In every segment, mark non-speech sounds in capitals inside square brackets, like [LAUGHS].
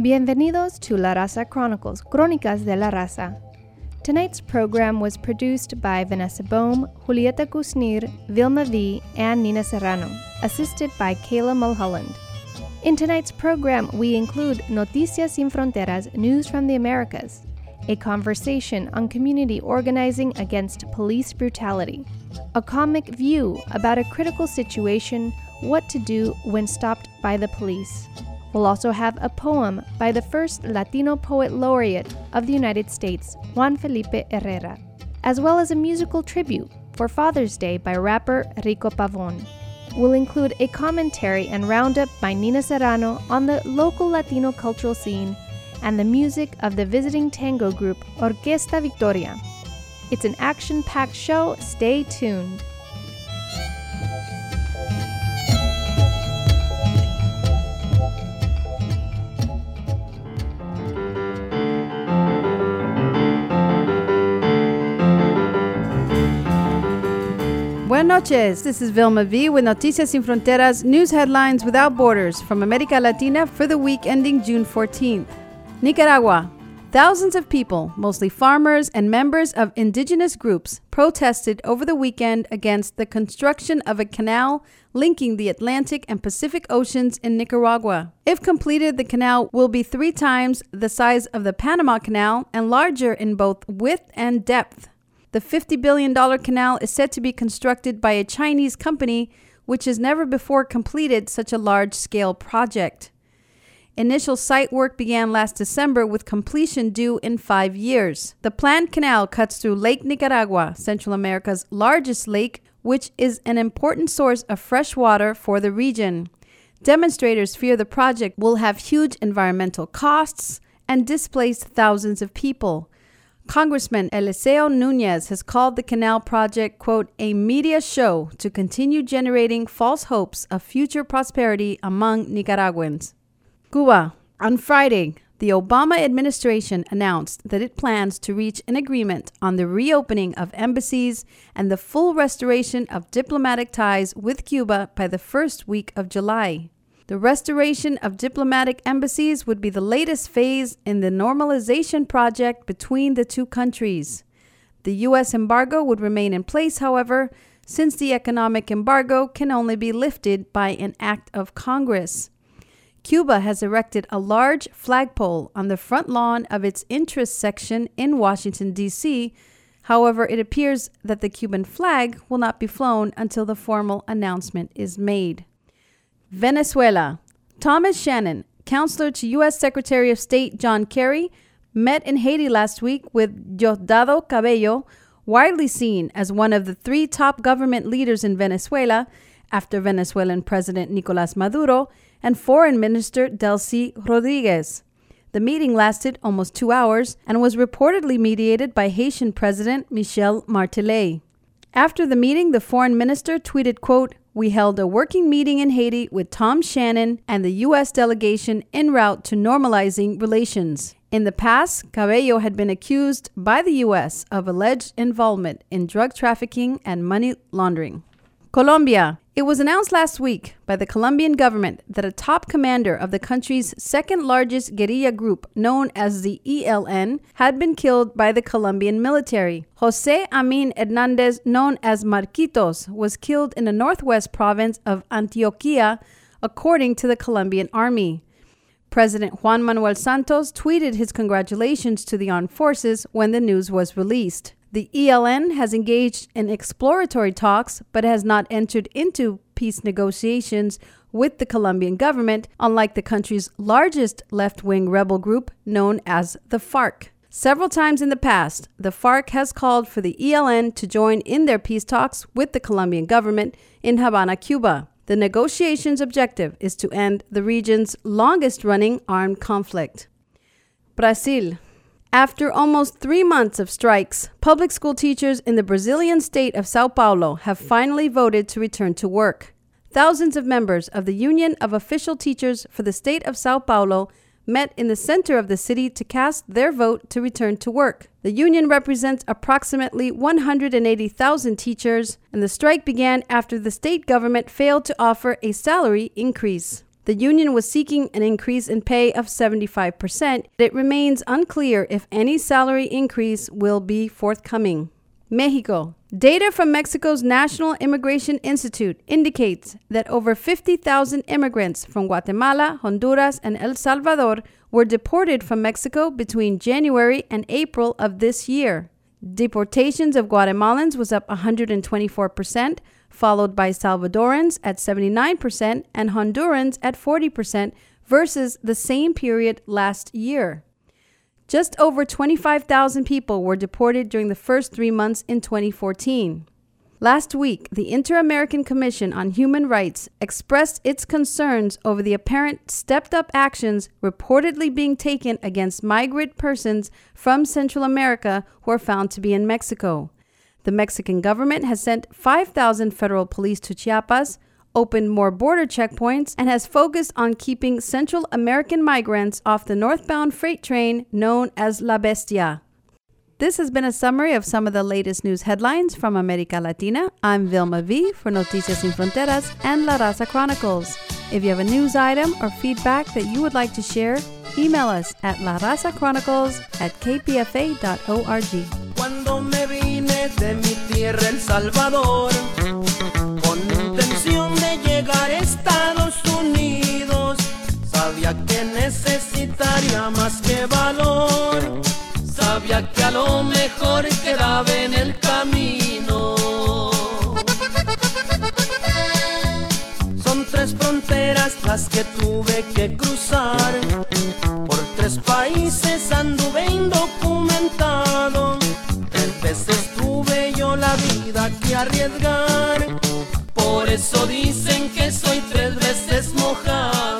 Bienvenidos to La Raza Chronicles, Crónicas de la Raza. Tonight's program was produced by Vanessa Bohm, Julieta Kusnir, Vilma V, and Nina Serrano, assisted by Kayla Mulholland. In tonight's program, we include Noticias Sin Fronteras News from the Americas, a conversation on community organizing against police brutality, a comic view about a critical situation, what to do when stopped by the police. We'll also have a poem by the first Latino poet laureate of the United States, Juan Felipe Herrera, as well as a musical tribute for Father's Day by rapper Rico Pabon. We'll include a commentary and roundup by Nina Serrano on the local Latino cultural scene and the music of the visiting tango group Orquesta Victoria. It's an action packed show. Stay tuned. Buenas noches. This is Vilma V with Noticias Sin Fronteras news headlines without borders from America Latina for the week ending June 14th. Nicaragua. Thousands of people, mostly farmers and members of indigenous groups, protested over the weekend against the construction of a canal linking the Atlantic and Pacific Oceans in Nicaragua. If completed, the canal will be three times the size of the Panama Canal and larger in both width and depth. The $50 billion canal is said to be constructed by a Chinese company which has never before completed such a large scale project. Initial site work began last December with completion due in five years. The planned canal cuts through Lake Nicaragua, Central America's largest lake, which is an important source of fresh water for the region. Demonstrators fear the project will have huge environmental costs and displace thousands of people. Congressman Eliseo Nunez has called the canal project, quote, a media show to continue generating false hopes of future prosperity among Nicaraguans. Cuba. On Friday, the Obama administration announced that it plans to reach an agreement on the reopening of embassies and the full restoration of diplomatic ties with Cuba by the first week of July. The restoration of diplomatic embassies would be the latest phase in the normalization project between the two countries. The U.S. embargo would remain in place, however, since the economic embargo can only be lifted by an act of Congress. Cuba has erected a large flagpole on the front lawn of its interest section in Washington, D.C. However, it appears that the Cuban flag will not be flown until the formal announcement is made. Venezuela. Thomas Shannon, counselor to U.S. Secretary of State John Kerry, met in Haiti last week with Diosdado Cabello, widely seen as one of the three top government leaders in Venezuela after Venezuelan President Nicolas Maduro and Foreign Minister Delcy Rodriguez. The meeting lasted almost two hours and was reportedly mediated by Haitian President Michel Martelly. After the meeting, the foreign minister tweeted, quote, we held a working meeting in Haiti with Tom Shannon and the U.S. delegation en route to normalizing relations. In the past, Cabello had been accused by the U.S. of alleged involvement in drug trafficking and money laundering. Colombia. It was announced last week by the Colombian government that a top commander of the country's second largest guerrilla group, known as the ELN, had been killed by the Colombian military. Jose Amin Hernandez, known as Marquitos, was killed in the northwest province of Antioquia, according to the Colombian army. President Juan Manuel Santos tweeted his congratulations to the armed forces when the news was released. The ELN has engaged in exploratory talks but has not entered into peace negotiations with the Colombian government, unlike the country's largest left wing rebel group known as the FARC. Several times in the past, the FARC has called for the ELN to join in their peace talks with the Colombian government in Havana, Cuba. The negotiations' objective is to end the region's longest running armed conflict. Brazil. After almost three months of strikes, public school teachers in the Brazilian state of Sao Paulo have finally voted to return to work. Thousands of members of the Union of Official Teachers for the state of Sao Paulo met in the center of the city to cast their vote to return to work. The union represents approximately 180,000 teachers, and the strike began after the state government failed to offer a salary increase. The union was seeking an increase in pay of 75%. But it remains unclear if any salary increase will be forthcoming. Mexico. Data from Mexico's National Immigration Institute indicates that over 50,000 immigrants from Guatemala, Honduras, and El Salvador were deported from Mexico between January and April of this year. Deportations of Guatemalans was up 124%, followed by Salvadorans at 79% and Hondurans at 40% versus the same period last year. Just over 25,000 people were deported during the first three months in 2014. Last week, the Inter American Commission on Human Rights expressed its concerns over the apparent stepped up actions reportedly being taken against migrant persons from Central America who are found to be in Mexico. The Mexican government has sent 5,000 federal police to Chiapas, opened more border checkpoints, and has focused on keeping Central American migrants off the northbound freight train known as La Bestia. This has been a summary of some of the latest news headlines from America Latina. I'm Vilma V for Noticias Sin Fronteras and La Raza Chronicles. If you have a news item or feedback that you would like to share, email us at larazacchronicles at kpfa.org. De mi tierra El Salvador, con intención de llegar a Estados Unidos, sabía que necesitaría más que valor sabía que a lo mejor quedaba en el camino. Son tres fronteras las que tuve que cruzar. Por tres países anduve indocumentado. Por eso dicen que soy tres veces mojado.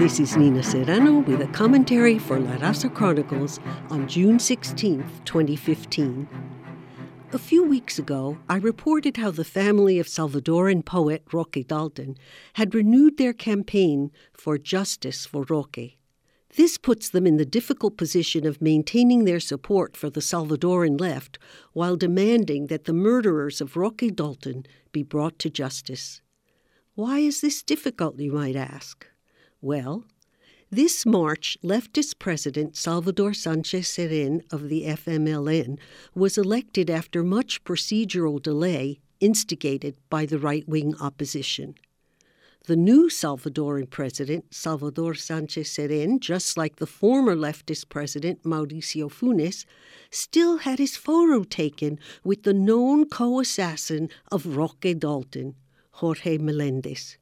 This is Nina Serrano with a commentary for La Raza Chronicles on June 16, 2015. A few weeks ago, I reported how the family of Salvadoran poet Roque Dalton had renewed their campaign for justice for Roque. This puts them in the difficult position of maintaining their support for the Salvadoran left while demanding that the murderers of Roque Dalton be brought to justice. Why is this difficult, you might ask? Well, this March, leftist President Salvador Sanchez Cerén of the FMLN was elected after much procedural delay instigated by the right wing opposition. The new Salvadoran president, Salvador Sanchez Cerén, just like the former leftist president, Mauricio Funes, still had his photo taken with the known co assassin of Roque Dalton, Jorge Melendez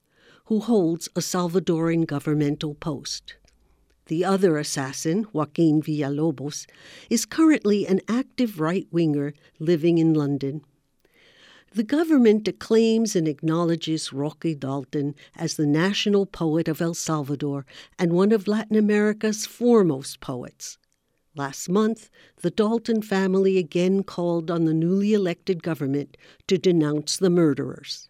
who holds a Salvadoran governmental post. The other assassin, Joaquin Villalobos, is currently an active right winger living in London. The government acclaims and acknowledges Roque Dalton as the national poet of El Salvador and one of Latin America's foremost poets. Last month, the Dalton family again called on the newly elected government to denounce the murderers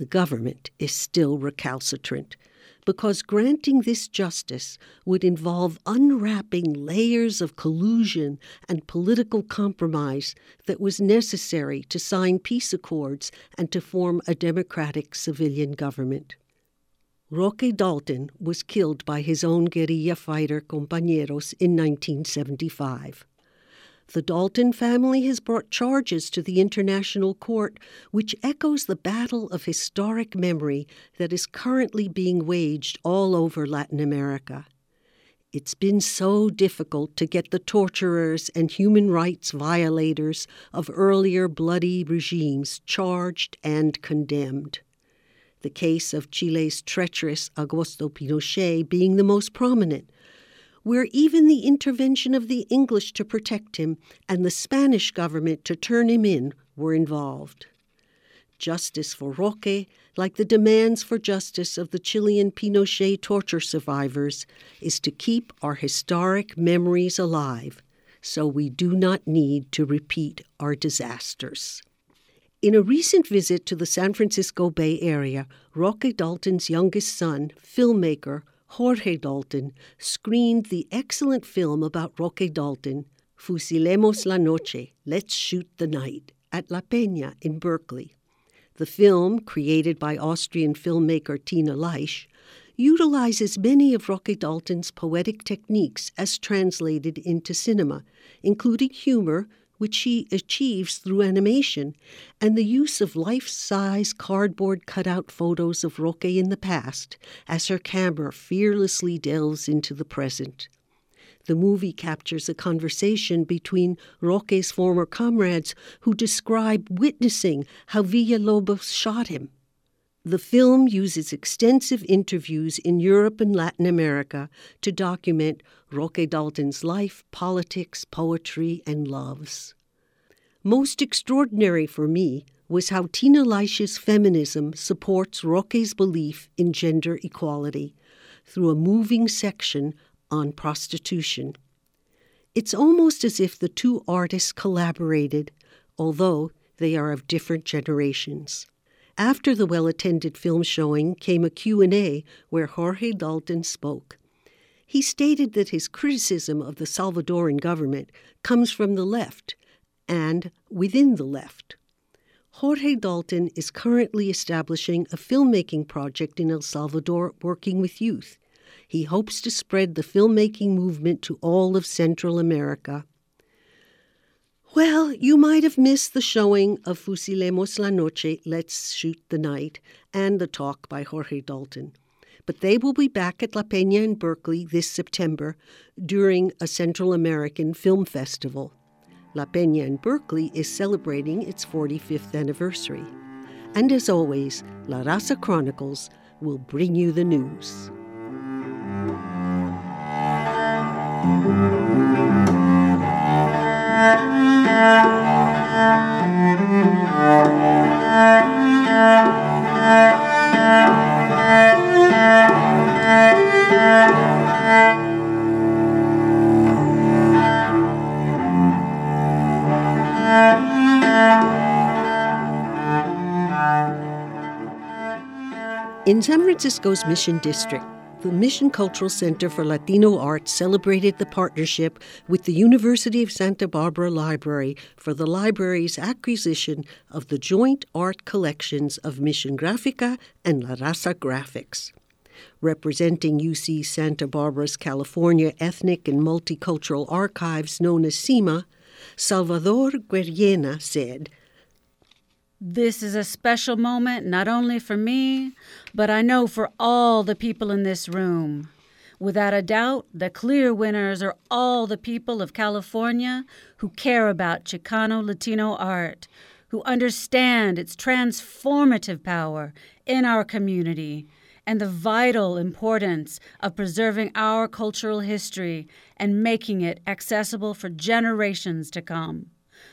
the government is still recalcitrant because granting this justice would involve unwrapping layers of collusion and political compromise that was necessary to sign peace accords and to form a democratic civilian government. Roque Dalton was killed by his own guerrilla fighter compañeros in 1975 the Dalton family has brought charges to the International Court, which echoes the battle of historic memory that is currently being waged all over Latin America. It's been so difficult to get the torturers and human rights violators of earlier bloody regimes charged and condemned. The case of Chile's treacherous Augusto Pinochet being the most prominent where even the intervention of the English to protect him and the Spanish government to turn him in were involved. Justice for Roque, like the demands for justice of the Chilean Pinochet torture survivors, is to keep our historic memories alive so we do not need to repeat our disasters. In a recent visit to the San Francisco Bay Area, Roque Dalton's youngest son, filmmaker Jorge Dalton, screened the excellent film about Roque Dalton, Fusilemos la Noche, Let's Shoot the Night, at La Peña in Berkeley. The film, created by Austrian filmmaker Tina Leisch, utilizes many of Roque Dalton's poetic techniques as translated into cinema, including humor, which she achieves through animation, and the use of life size cardboard cutout photos of Roque in the past as her camera fearlessly delves into the present. The movie captures a conversation between Roque's former comrades who describe witnessing how Villalobos shot him. The film uses extensive interviews in Europe and Latin America to document Roque Dalton's life, politics, poetry, and loves. Most extraordinary for me was how Tina Leisch's feminism supports Roque's belief in gender equality through a moving section on prostitution. It's almost as if the two artists collaborated, although they are of different generations. After the well-attended film showing came a Q&A where Jorge Dalton spoke. He stated that his criticism of the Salvadoran government comes from the left and within the left. Jorge Dalton is currently establishing a filmmaking project in El Salvador working with youth. He hopes to spread the filmmaking movement to all of Central America. Well, you might have missed the showing of Fusilemos la Noche, Let's Shoot the Night, and the talk by Jorge Dalton. But they will be back at La Peña in Berkeley this September during a Central American film festival. La Peña in Berkeley is celebrating its 45th anniversary. And as always, La Raza Chronicles will bring you the news. In San Francisco's Mission District, the Mission Cultural Center for Latino Arts celebrated the partnership with the University of Santa Barbara Library for the library's acquisition of the joint art collections of Mission Grafica and La Raza Graphics. Representing UC Santa Barbara's California Ethnic and Multicultural Archives, known as CEMA, Salvador Güereña said, this is a special moment not only for me, but I know for all the people in this room. Without a doubt, the clear winners are all the people of California who care about Chicano Latino art, who understand its transformative power in our community and the vital importance of preserving our cultural history and making it accessible for generations to come.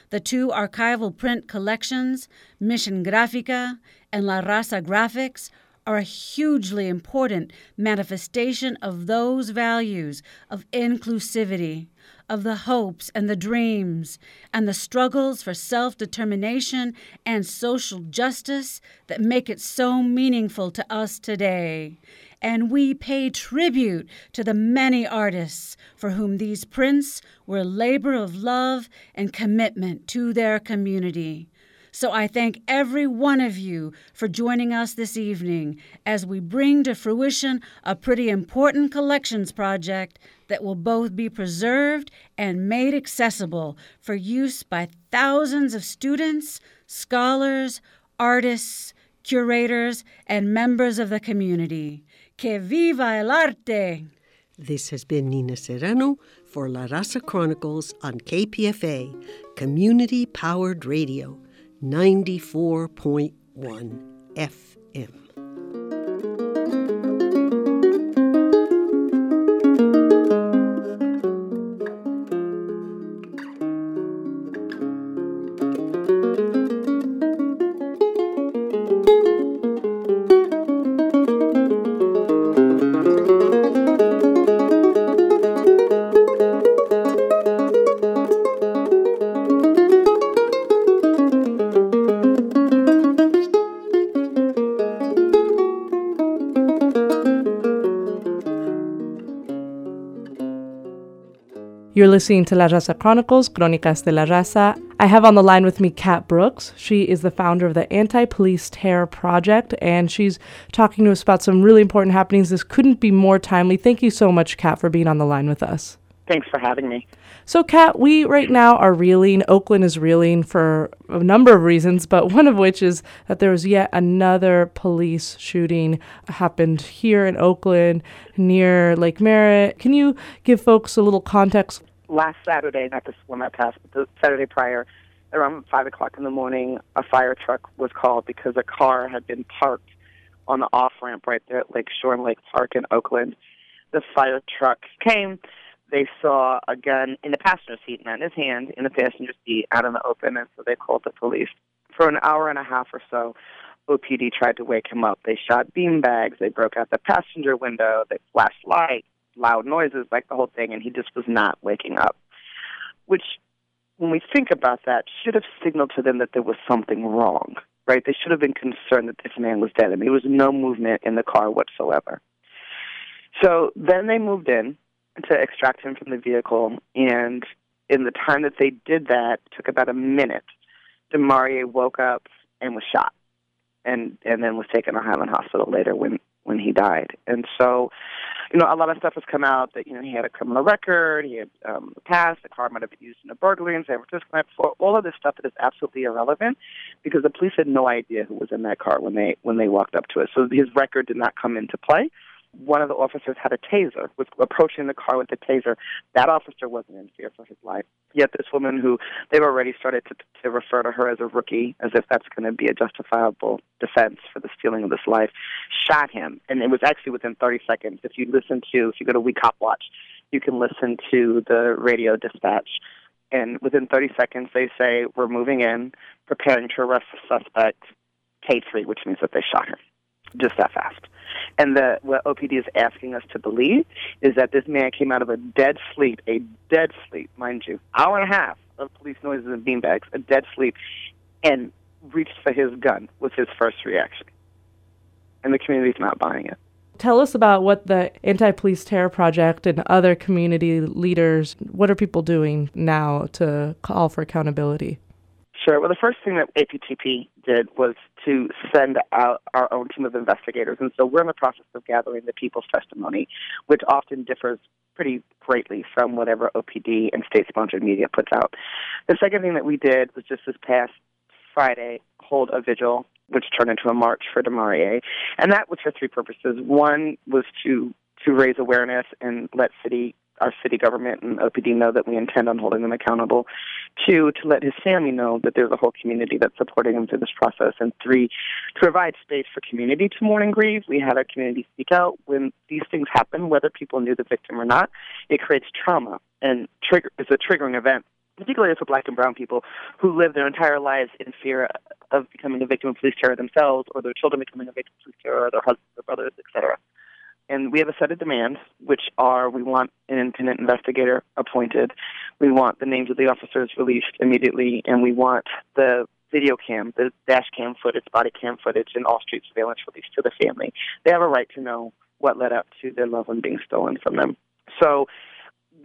The two archival print collections, Mission Grafica and La Raza Graphics, are a hugely important manifestation of those values of inclusivity, of the hopes and the dreams, and the struggles for self determination and social justice that make it so meaningful to us today and we pay tribute to the many artists for whom these prints were a labor of love and commitment to their community. So I thank every one of you for joining us this evening as we bring to fruition a pretty important collections project that will both be preserved and made accessible for use by thousands of students, scholars, artists, curators, and members of the community. Que viva el arte! This has been Nina Serrano for La Raza Chronicles on KPFA, Community Powered Radio, 94.1 FM. You're listening to La Raza Chronicles, Crónicas de la Raza. I have on the line with me Cat Brooks. She is the founder of the Anti Police Terror Project, and she's talking to us about some really important happenings. This couldn't be more timely. Thank you so much, Cat, for being on the line with us. Thanks for having me. So, Cat, we right now are reeling. Oakland is reeling for a number of reasons, but [LAUGHS] one of which is that there was yet another police shooting happened here in Oakland near Lake Merritt. Can you give folks a little context? Last Saturday, not this one that passed, but the Saturday prior, around 5 o'clock in the morning, a fire truck was called because a car had been parked on the off ramp right there at Lake Shore and Lake Park in Oakland. The fire truck came they saw a gun in the passenger seat, not in his hand, in the passenger seat out in the open, and so they called the police. For an hour and a half or so, OPD tried to wake him up. They shot bean bags, they broke out the passenger window, they flashed lights, loud noises, like the whole thing, and he just was not waking up. Which, when we think about that, should have signaled to them that there was something wrong, right? They should have been concerned that this man was dead. Mean, there was no movement in the car whatsoever. So then they moved in to extract him from the vehicle. And in the time that they did that, took about a minute. Demouria woke up and was shot, and and then was taken to Highland Hospital later when when he died. And so, you know, a lot of stuff has come out that you know he had a criminal record, he had um, past, the car might have been used in a burglary in San Francisco before. All of this stuff that is absolutely irrelevant because the police had no idea who was in that car when they when they walked up to it. So his record did not come into play one of the officers had a taser, was approaching the car with the taser. That officer wasn't in fear for his life. Yet this woman, who they've already started to, to refer to her as a rookie, as if that's going to be a justifiable defense for the stealing of this life, shot him. And it was actually within 30 seconds. If you listen to, if you go to We Cop Watch, you can listen to the radio dispatch. And within 30 seconds, they say, We're moving in, preparing to arrest the suspect, K3, which means that they shot him. Just that fast. And the, what OPD is asking us to believe is that this man came out of a dead sleep, a dead sleep, mind you, hour and a half of police noises and beanbags, a dead sleep, and reached for his gun was his first reaction. And the community's not buying it. Tell us about what the Anti-Police Terror Project and other community leaders, what are people doing now to call for accountability? Sure. Well, the first thing that APTP did was to send out our own team of investigators. And so we're in the process of gathering the people's testimony, which often differs pretty greatly from whatever OPD and state sponsored media puts out. The second thing that we did was just this past Friday hold a vigil, which turned into a march for Demouria. And that was for three purposes. One was to to raise awareness and let city our city government and OPD know that we intend on holding them accountable. Two, to let his family know that there's a whole community that's supporting him through this process. And three, to provide space for community to mourn and grieve. We had our community speak out when these things happen, whether people knew the victim or not. It creates trauma and trigger is a triggering event, particularly for black and brown people who live their entire lives in fear of becoming a victim of police terror themselves or their children becoming a victim of police terror or their husbands or brothers, etc and we have a set of demands, which are we want an independent investigator appointed, we want the names of the officers released immediately, and we want the video cam, the dash cam footage, body cam footage, and all street surveillance released to the family. They have a right to know what led up to their loved one being stolen from them. So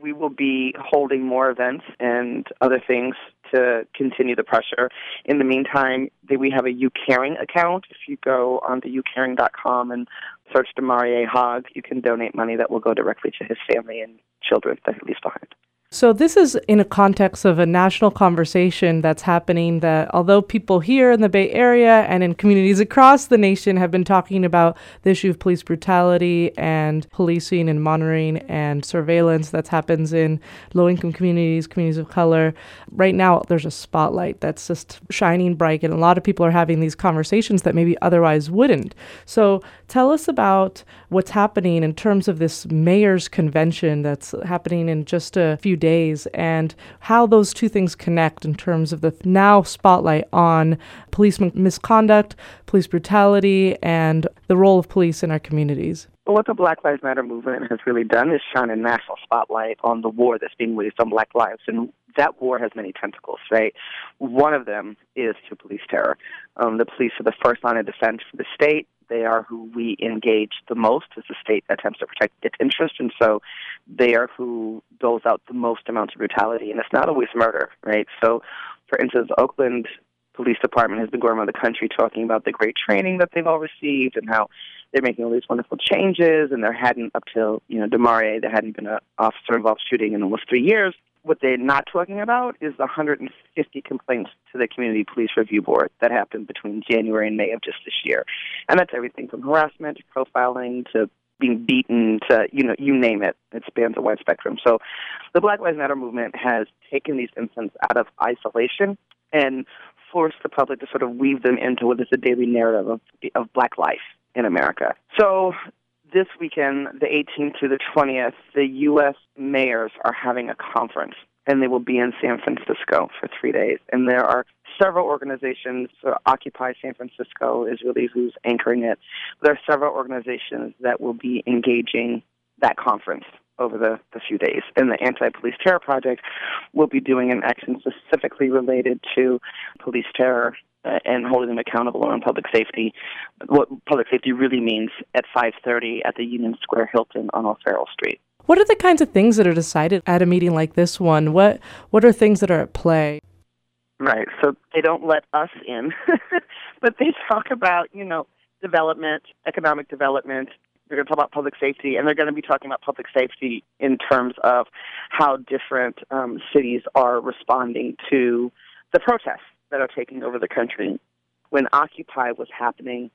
we will be holding more events and other things to continue the pressure. In the meantime, we have a You Caring account. If you go on to youcaring.com and search Demouria Hogg, you can donate money that will go directly to his family and children that he leaves behind. So, this is in a context of a national conversation that's happening that although people here in the Bay Area and in communities across the nation have been talking about the issue of police brutality and policing and monitoring and surveillance that happens in low income communities, communities of color, right now there's a spotlight that's just shining bright, and a lot of people are having these conversations that maybe otherwise wouldn't. So, tell us about what's happening in terms of this mayor's convention that's happening in just a few days and how those two things connect in terms of the now spotlight on police misconduct, police brutality, and the role of police in our communities. But what the Black Lives Matter movement has really done is shine a national spotlight on the war that's being waged on black lives. And that war has many tentacles, right? One of them is to police terror. Um, the police are the first line of defense for the state they are who we engage the most as the state attempts to protect its interest, and so they are who doles out the most amounts of brutality, and it's not always murder, right? So, for instance, Oakland Police Department has been going around the country talking about the great training that they've all received and how they're making all these wonderful changes, and there hadn't up till you know Demouria, there hadn't been an officer involved shooting in almost three years. What they're not talking about is the 150 complaints to the Community Police Review Board that happened between January and May of just this year, and that's everything from harassment to profiling to being beaten to you know you name it. It spans a wide spectrum. So, the Black Lives Matter movement has taken these incidents out of isolation and forced the public to sort of weave them into what is the daily narrative of, of Black life in America. So this weekend, the 18th to the 20th, the U.S. mayors are having a conference, and they will be in San Francisco for three days. And there are several organizations. So Occupy San Francisco is really who's anchoring it. There are several organizations that will be engaging that conference over the, the few days. And the Anti Police Terror Project will be doing an action specifically related to police terror uh, and holding them accountable on public safety. What public safety really means at 5:30 at the Union Square Hilton on O'Farrell Street. What are the kinds of things that are decided at a meeting like this one? What what are things that are at play? Right. So they don't let us in, [LAUGHS] but they talk about, you know, development, economic development, they're going to talk about public safety, and they're going to be talking about public safety in terms of how different um, cities are responding to the protests that are taking over the country. When Occupy was happening,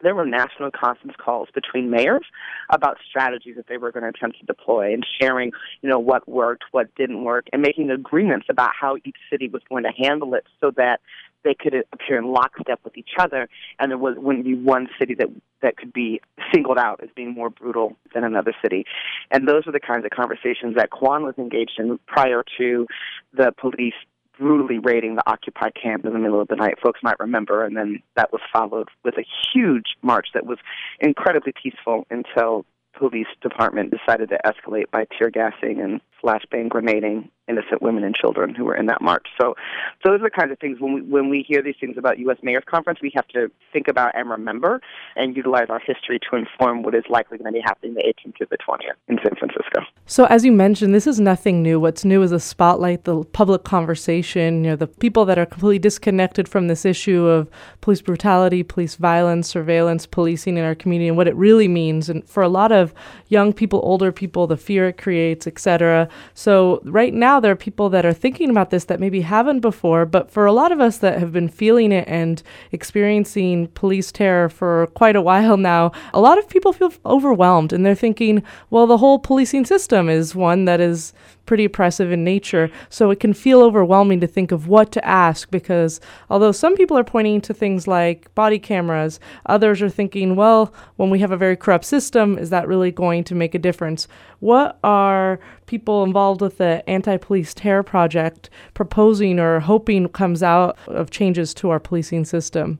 there were national conference calls between mayors about strategies that they were going to attempt to deploy and sharing, you know, what worked, what didn't work, and making agreements about how each city was going to handle it so that they could appear in lockstep with each other, and there was, wouldn't be one city that that could be singled out as being more brutal than another city. And those are the kinds of conversations that Quan was engaged in prior to the police brutally raiding the Occupy camp in the middle of the night. Folks might remember, and then that was followed with a huge march that was incredibly peaceful until police department decided to escalate by tear gassing and flashbang grenading innocent women and children who were in that march. So, so those are the kinds of things when we when we hear these things about U.S. Mayor's Conference, we have to think about and remember and utilize our history to inform what is likely going to be happening the 18th to the 20th in San Francisco. So, as you mentioned, this is nothing new. What's new is a spotlight, the public conversation. You know, the people that are completely disconnected from this issue of police brutality, police violence, surveillance, policing in our community, and what it really means. And for a lot of young people, older people, the fear it creates, etc. So, right now there are people that are thinking about this that maybe haven't before, but for a lot of us that have been feeling it and experiencing police terror for quite a while now, a lot of people feel overwhelmed and they're thinking, well, the whole policing system is one that is pretty oppressive in nature. So it can feel overwhelming to think of what to ask because although some people are pointing to things like body cameras, others are thinking, well, when we have a very corrupt system, is that really going to make a difference? What are people involved with the anti police terror project proposing or hoping comes out of changes to our policing system?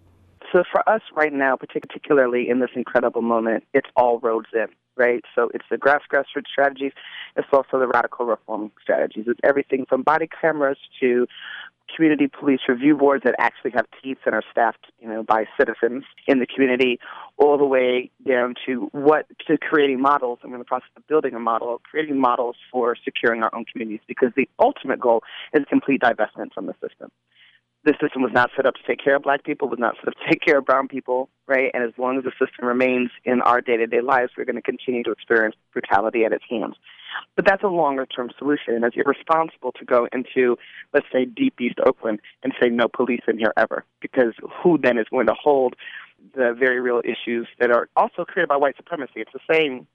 So for us right now, particularly in this incredible moment, it's all roads in right? So it's the grass grassroots strategies. It's also the radical reform strategies. It's everything from body cameras to community police review boards that actually have teeth and are staffed, you know, by citizens in the community, all the way down to what to creating models. I'm in the process of building a model, creating models for securing our own communities, because the ultimate goal is complete divestment from the system the system was not set up to take care of black people, was not set up to [LAUGHS] take care of brown people, right? And as long as the system remains in our day to day lives, we're going to continue to experience brutality at its hands. But that's a longer term solution, and it's irresponsible to go into, let's say, deep East Oakland and say no police in here ever, because who then is going to hold the very real issues that are also created by white supremacy? It's the same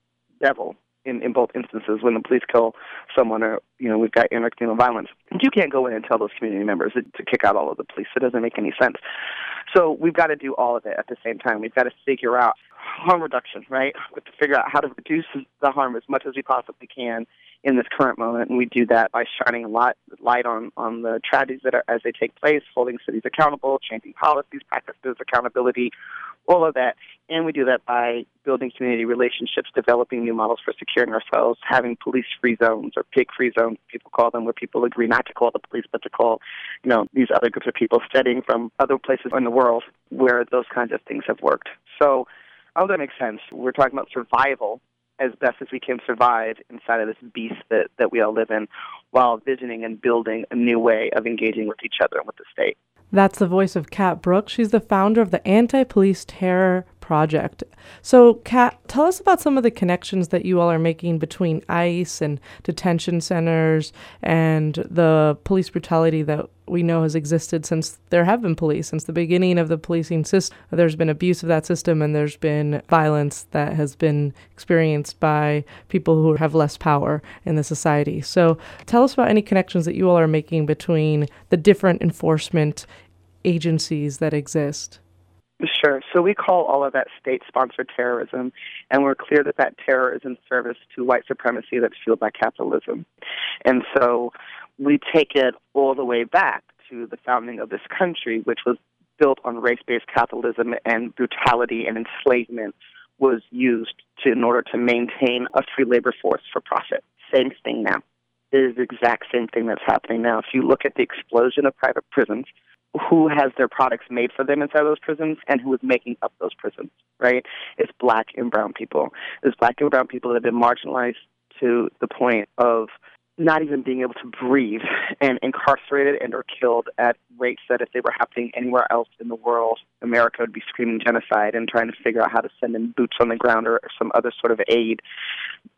devil in, in both instances when the police kill someone or you know we've got intercommunal violence. You can't go in and tell those community members to kick out all of the police. It doesn't make any sense. So we've got to do all of it at the same time. We've got to figure out harm reduction right? We have to figure out how to reduce the harm as much as we possibly can in this current moment, and we do that by shining a lot light on on the tragedies that are as they take place, holding cities accountable, changing policies, practices, accountability, all of that, and we do that by building community relationships, developing new models for securing ourselves, having police-free zones or pig-free zones, people call them, where people agree not to call the police but to call, you know, these other groups of people studying from other places in the world where those kinds of things have worked. So Oh, that makes sense. We're talking about survival as best as we can survive inside of this beast that, that we all live in while visioning and building a new way of engaging with each other and with the state. That's the voice of Cat Brooks. She's the founder of the Anti Police Terror Project. So, Cat, tell us about some of the connections that you all are making between ICE and detention centers and the police brutality that we know has existed since there have been police, since the beginning of the policing system. There's been abuse of that system and there's been violence that has been experienced by people who have less power in the society. So, tell us about any connections that you all are making between the different enforcement agencies that exist. Sure. So we call all of that state sponsored terrorism, and we're clear that that terror is in service to white supremacy that's fueled by capitalism. And so we take it all the way back to the founding of this country, which was built on race based capitalism and brutality and enslavement was used to, in order to maintain a free labor force for profit. Same thing now. It is the exact same thing that's happening now. If you look at the explosion of private prisons, who has their products made for them inside those prisons and who is making up those prisons, right? It's black and brown people. It's black and brown people that have been marginalized to the point of not even being able to breathe and incarcerated and or killed at rates that if they were happening anywhere else in the world, America would be screaming genocide and trying to figure out how to send in boots on the ground or, or some other sort of aid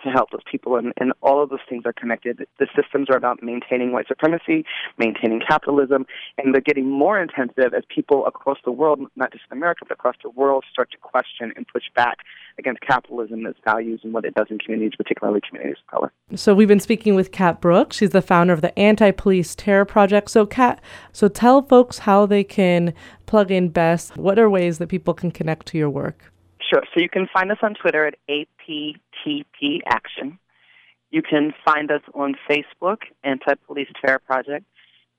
to help those people. And, and all of those things are connected. The systems are about maintaining white supremacy, maintaining capitalism, and they're getting more intensive as people across the world, not just in America, but across the world, start to question and push back against capitalism, its values, and what it does in communities, particularly communities of color. So we've been speaking with Cat Brooks. She's the founder of the Anti-Police Terror Project. So Cat, so tell folks how they can plug in best. What are ways that people can connect to your work? Sure. So you can find us on Twitter at APTP Action. You can find us on Facebook, Anti Police Terror Project.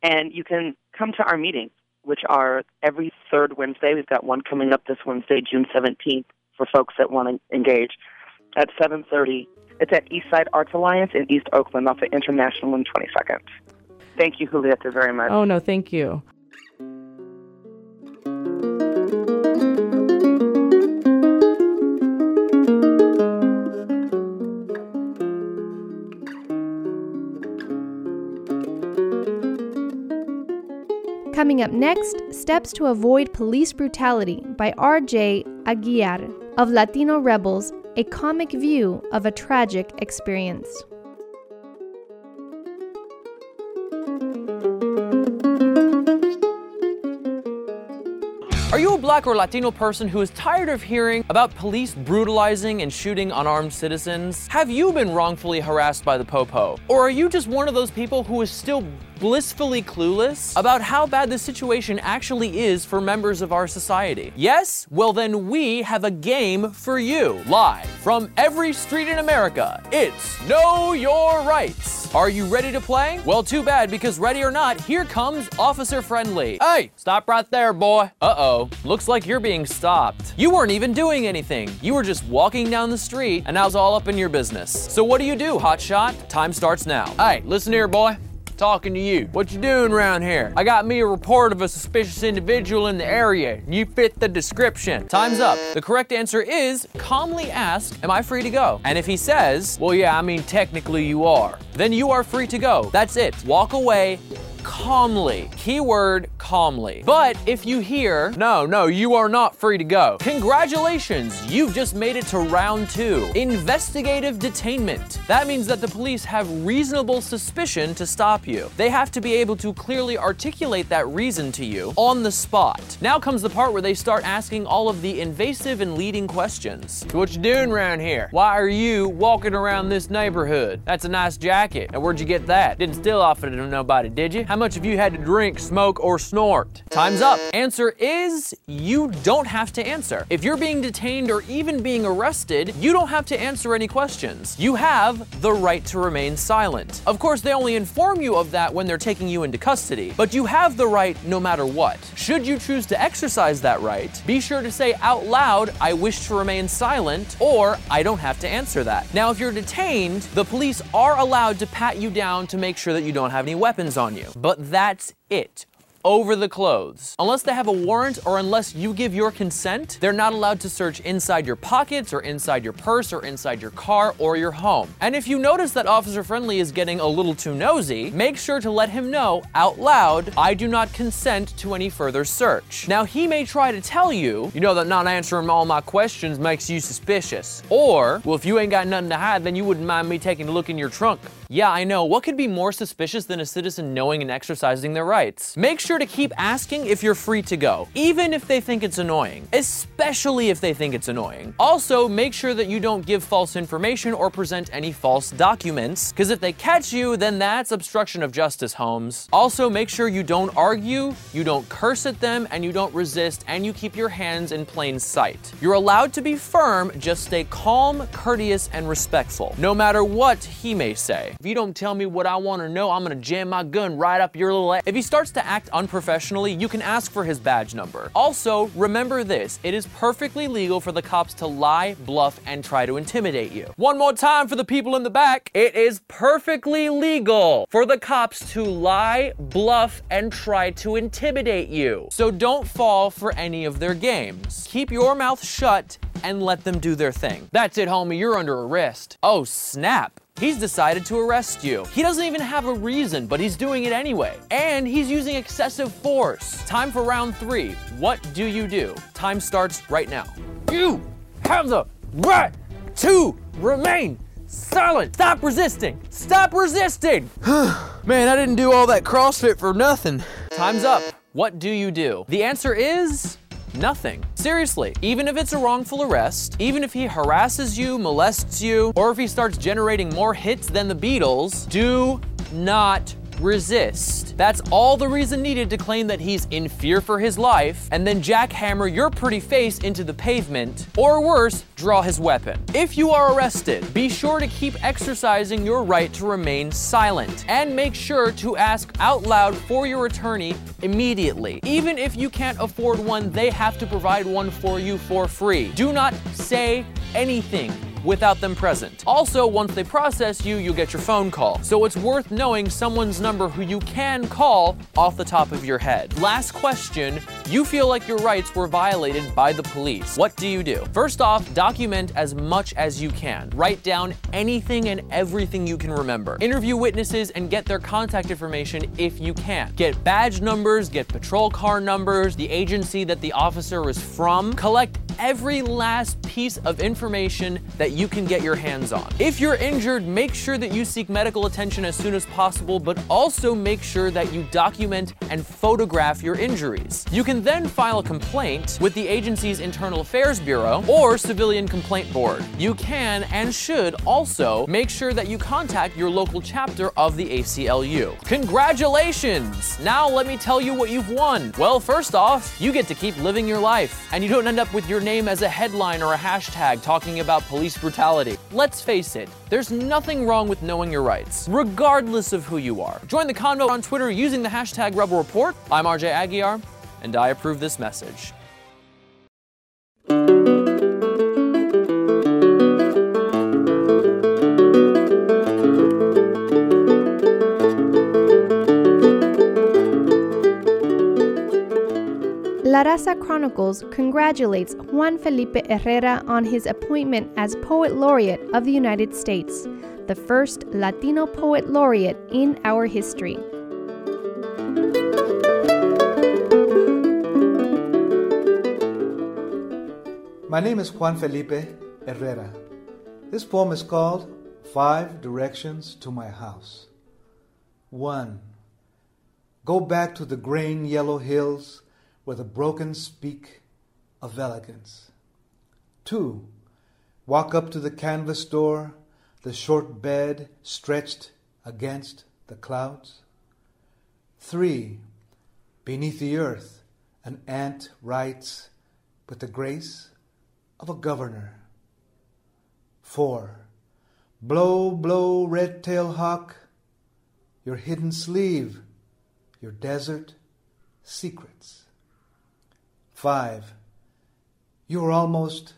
And you can come to our meetings, which are every third Wednesday. We've got one coming up this Wednesday, June 17th, for folks that want to engage at 7.30. It's at Eastside Arts Alliance in East Oakland off of International and 22nd. Thank you, Julieta, very much. Oh, no, thank you. Coming up next, Steps to Avoid Police Brutality by R.J. Aguiar of Latino Rebels, a comic view of a tragic experience. Are you a black or Latino person who is tired of hearing about police brutalizing and shooting unarmed citizens? Have you been wrongfully harassed by the Popo? Or are you just one of those people who is still blissfully clueless about how bad the situation actually is for members of our society? Yes? Well, then we have a game for you. Live from every street in America, it's Know Your Rights. Are you ready to play? Well, too bad because ready or not, here comes Officer Friendly. Hey, stop right there, boy. Uh oh, looks like you're being stopped. You weren't even doing anything. You were just walking down the street, and now it's all up in your business. So what do you do, hotshot? Time starts now. Hey, listen here, boy talking to you. What you doing around here? I got me a report of a suspicious individual in the area. You fit the description. Time's up. The correct answer is calmly ask, Am I free to go? And if he says, Well, yeah, I mean, technically you are, then you are free to go. That's it. Walk away calmly. Keyword calmly. But if you hear, no, no, you are not free to go, congratulations, you've just made it to round two. Investigative detainment. That means that the police have reasonable suspicion to stop you. They have to be able to clearly articulate that reason to you on the spot. Now comes the part where they start asking all of the invasive and leading questions. So What you doing around here? Why are you walking around this neighborhood? That's a nice jacket. And where'd you get that? Didn't steal off it to nobody, did you? How much have you had to drink, smoke, or snort? Time's up. Answer is you don't have to answer. If you're being detained or even being arrested, you don't have to answer any questions. You have the right to remain silent. Of course, they only inform you of that when they're taking you into custody, but you have the right no matter what. Should you choose to exercise that right, be sure to say out loud, I wish to remain silent, or I don't have to answer that. Now, if you're detained, the police are allowed to pat you down to make sure that you don't have any weapons on you. But that's it. over the clothes. Unless they have a warrant or unless you give your consent, they're not allowed to search inside your pockets or inside your purse or inside your car or your home. And if you notice that Officer Friendly is getting a little too nosy, make sure to let him know out loud, I do not consent to any further search. Now, he may try to tell you, you know, that not answering all my questions makes you suspicious. Or, well, if you ain't got nothing to hide, then you wouldn't mind me taking a look in your trunk. Yeah, I know. What could be more suspicious than a citizen knowing and exercising their rights? Make sure to keep asking if you're free to go, even if they think it's annoying, especially if they think it's annoying. Also, make sure that you don't give false information or present any false documents, because if they catch you, then that's obstruction of justice, Holmes. Also, make sure you don't argue, you don't curse at them, and you don't resist, and you keep your hands in plain sight. You're allowed to be firm, just stay calm, courteous, and respectful, no matter what he may say. If you don't tell me what I want to know, I'm gonna jam my gun right up your little. A- if he starts to act unprofessionally, you can ask for his badge number. Also, remember this: it is perfectly legal for the cops to lie, bluff, and try to intimidate you. One more time for the people in the back: it is perfectly legal for the cops to lie, bluff, and try to intimidate you. So don't fall for any of their games. Keep your mouth shut and let them do their thing. That's it, homie. You're under arrest. Oh snap. He's decided to arrest you. He doesn't even have a reason, but he's doing it anyway. And he's using excessive force. Time for round three. What do you do? Time starts right now. You have the right to remain silent. Stop resisting. Stop resisting. [SIGHS] Man, I didn't do all that CrossFit for nothing. Time's up. What do you do? The answer is Nothing. Seriously, even if it's a wrongful arrest, even if he harasses you, molests you, or if he starts generating more hits than the Beatles, do not resist. That's all the reason needed to claim that he's in fear for his life, and then jackhammer your pretty face into the pavement, or worse, draw his weapon. If you are arrested, be sure to keep exercising your right to remain silent, and make sure to ask out loud for your attorney immediately. Even if you can't afford one, they have to provide one for you for free. Do not say anything without them present. Also, once they process you, you get your phone call. So it's worth knowing someone's number who you can call off the top of your head. Last question you feel like your rights were violated by the police. What do you do? First off, document as much as you can. Write down anything and everything you can remember. Interview witnesses and get their contact information if you can. Get badge numbers, get patrol car numbers, the agency that the officer is from. Collect every last piece of information that you can get your hands on. If you're injured, make sure that you seek medical attention as soon as possible, but also make sure that you document and photograph your injuries. You can then file a complaint with the agency's Internal Affairs Bureau or Civilian Complaint Board. You can and should also make sure that you contact your local chapter of the ACLU. Congratulations! Now let me tell you what you've won. Well, first off, you get to keep living your life, and you don't end up with your name as a headline or a hashtag talking about police brutality. Let's face it, there's nothing wrong with knowing your rights, regardless of who you are. Join the convo on Twitter using the hashtag Rebel Report. I'm RJ Aguiar, and I approve this message. La Raza Chronicles congratulates Juan Felipe Herrera on his appointment as Poet Laureate of the United States, the first Latino Poet Laureate in our history. My name is Juan Felipe Herrera. This poem is called Five Directions to My House. 1. Go back to the grain yellow hills with a broken speak of elegance. 2. Walk up to the canvas door, the short bed stretched against the clouds. 3. Beneath the earth, an ant writes with the grace of a governor. 4. Blow, blow, red tail hawk, your hidden sleeve, your desert secrets. 5. You are almost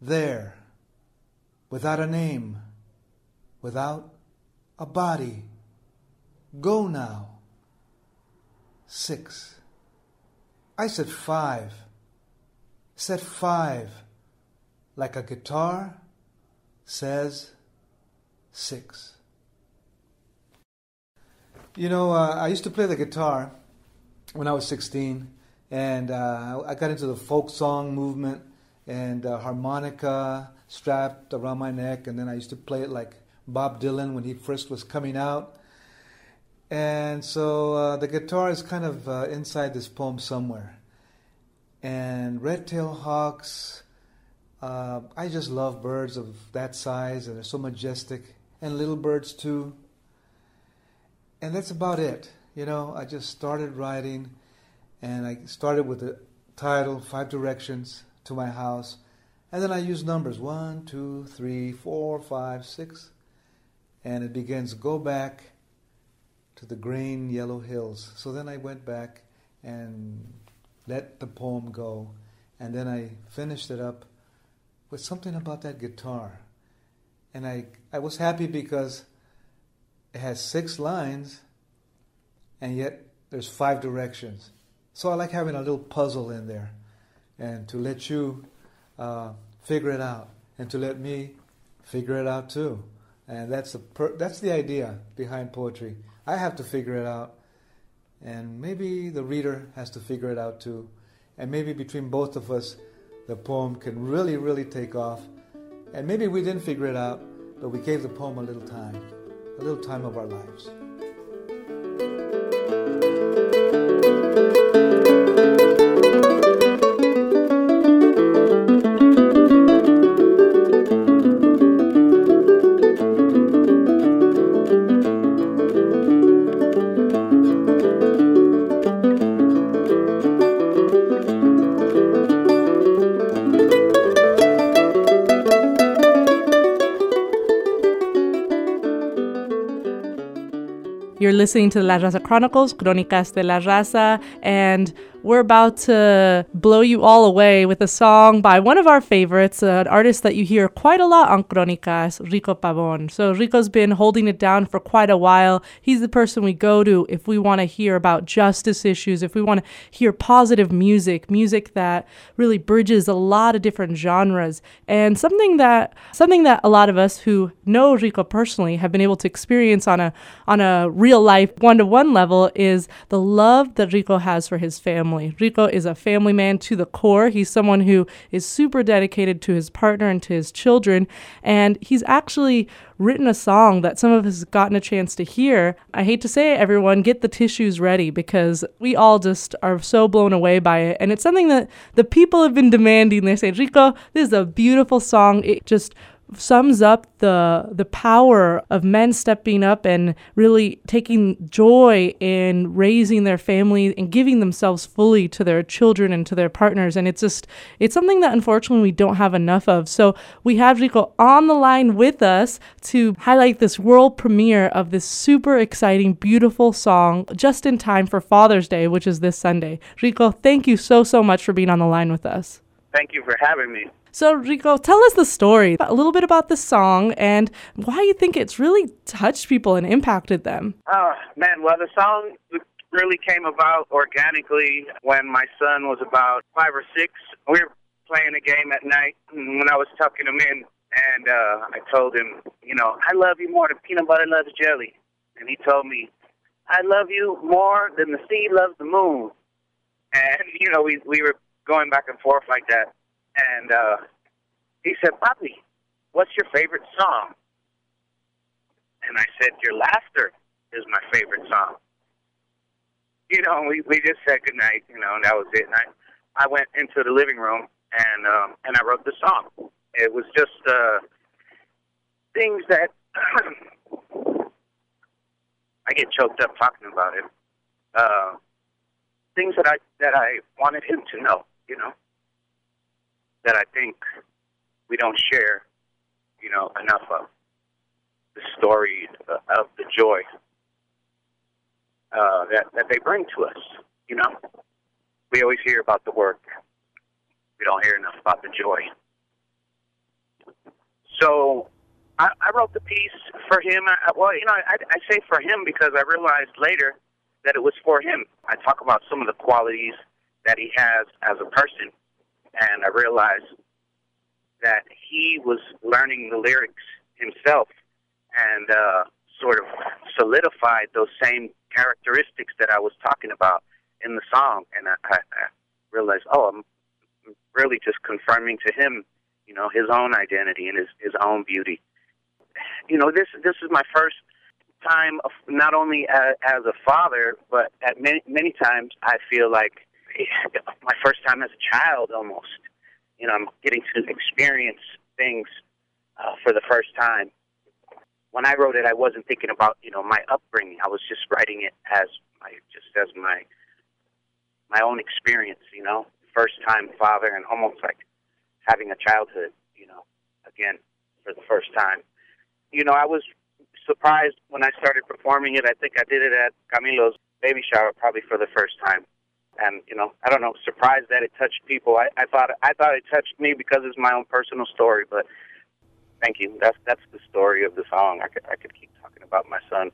there, without a name, without a body. Go now. six. I said five. Said five. Like a guitar says six. You know, uh, I used to play the guitar when I was 16, and uh, I got into the folk song movement and uh, harmonica strapped around my neck, and then I used to play it like Bob Dylan when he first was coming out. And so uh, the guitar is kind of uh, inside this poem somewhere. And red tailed hawks, uh, I just love birds of that size, and they're so majestic, and little birds too and that's about it. You know, I just started writing, and I started with the title Five Directions to My House, and then I used numbers one, two, three, four, five, six, and it begins go back to the green yellow hills. So then I went back and let the poem go, and then I finished it up with something about that guitar. And I, I was happy because it has six lines, and yet there's five directions. So I like having a little puzzle in there, and to let you uh, figure it out, and to let me figure it out too. And that's the per- that's the idea behind poetry. I have to figure it out, and maybe the reader has to figure it out too. And maybe between both of us, the poem can really, really take off. And maybe we didn't figure it out, but we gave the poem a little time a little time of our lives. Listening to the La Raza Chronicles, Crónicas de la Raza, and we're about to blow you all away with a song by one of our favorites, uh, an artist that you hear quite a lot on Crónicas, Rico Pabon. So Rico's been holding it down for quite a while. He's the person we go to if we want to hear about justice issues, if we want to hear positive music, music that really bridges a lot of different genres, and something that something that a lot of us who know Rico personally have been able to experience on a on a real life one to one level is the love that Rico has for his family family. Rico is a family man to the core. He's someone who is super dedicated to his partner and to his children. And he's actually written a song that some of us have gotten a chance to hear. I hate to say it, everyone, get the tissues ready because we all just are so blown away by it. And it's something that the people have been demanding. They say, Rico, this is a beautiful song. It just sums up the the power of men stepping up and really taking joy in raising their family and giving themselves fully to their children and to their partners. And it's just it's something that unfortunately we don't have enough of. So we have Rico on the line with us to highlight this world premiere of this super exciting beautiful song just in time for Father's Day which is this Sunday. Rico thank you so so much for being on the line with us. Thank you for having me. So, Rico, tell us the story, a little bit about the song and why you think it's really touched people and impacted them. Oh, man. Well, the song really came about organically when my son was about five or six. We were playing a game at night when I was tucking him in, and uh, I told him, you know, I love you more than peanut butter loves jelly. And he told me, I love you more than the sea loves the moon. And, you know, we, we were going back and forth like that. And uh, he said, Papi, what's your favorite song? And I said, Your laughter is my favorite song. You know, we we just said goodnight, you know, and that was it. And I I went into the living room and um, and I wrote the song. It was just uh, things that [CLEARS THROAT] I get choked up talking about it. Uh, things that I that I wanted him to know you know, that I think we don't share, you know, enough of. The story of the joy uh, that, that they bring to us, you know. We always hear about the work. We don't hear enough about the joy. So I, I wrote the piece for him. I, well, you know, I, I say for him because I realized later that it was for him. I talk about some of the qualities that he has as a person, and I realized that he was learning the lyrics himself and uh, sort of solidified those same characteristics that I was talking about in the song. And I, I, I realized, oh, I'm really just confirming to him, you know, his own identity and his his own beauty. You know, this this is my first time, of, not only as, as a father, but at many many times I feel like [LAUGHS] my first time as a child almost. You know, I'm getting to experience things uh, for the first time. When I wrote it, I wasn't thinking about you know my upbringing. I was just writing it as my just as my my own experience. You know, first time father and almost like having a childhood. You know, again for the first time. You know, I was surprised when I started performing it. I think I did it at Camilo's baby shower probably for the first time and you know, I don't know, surprised that it touched people. I, I thought I thought it touched me because it's my own personal story. But thank you. That's that's the story of the song. I could I could keep talking about my son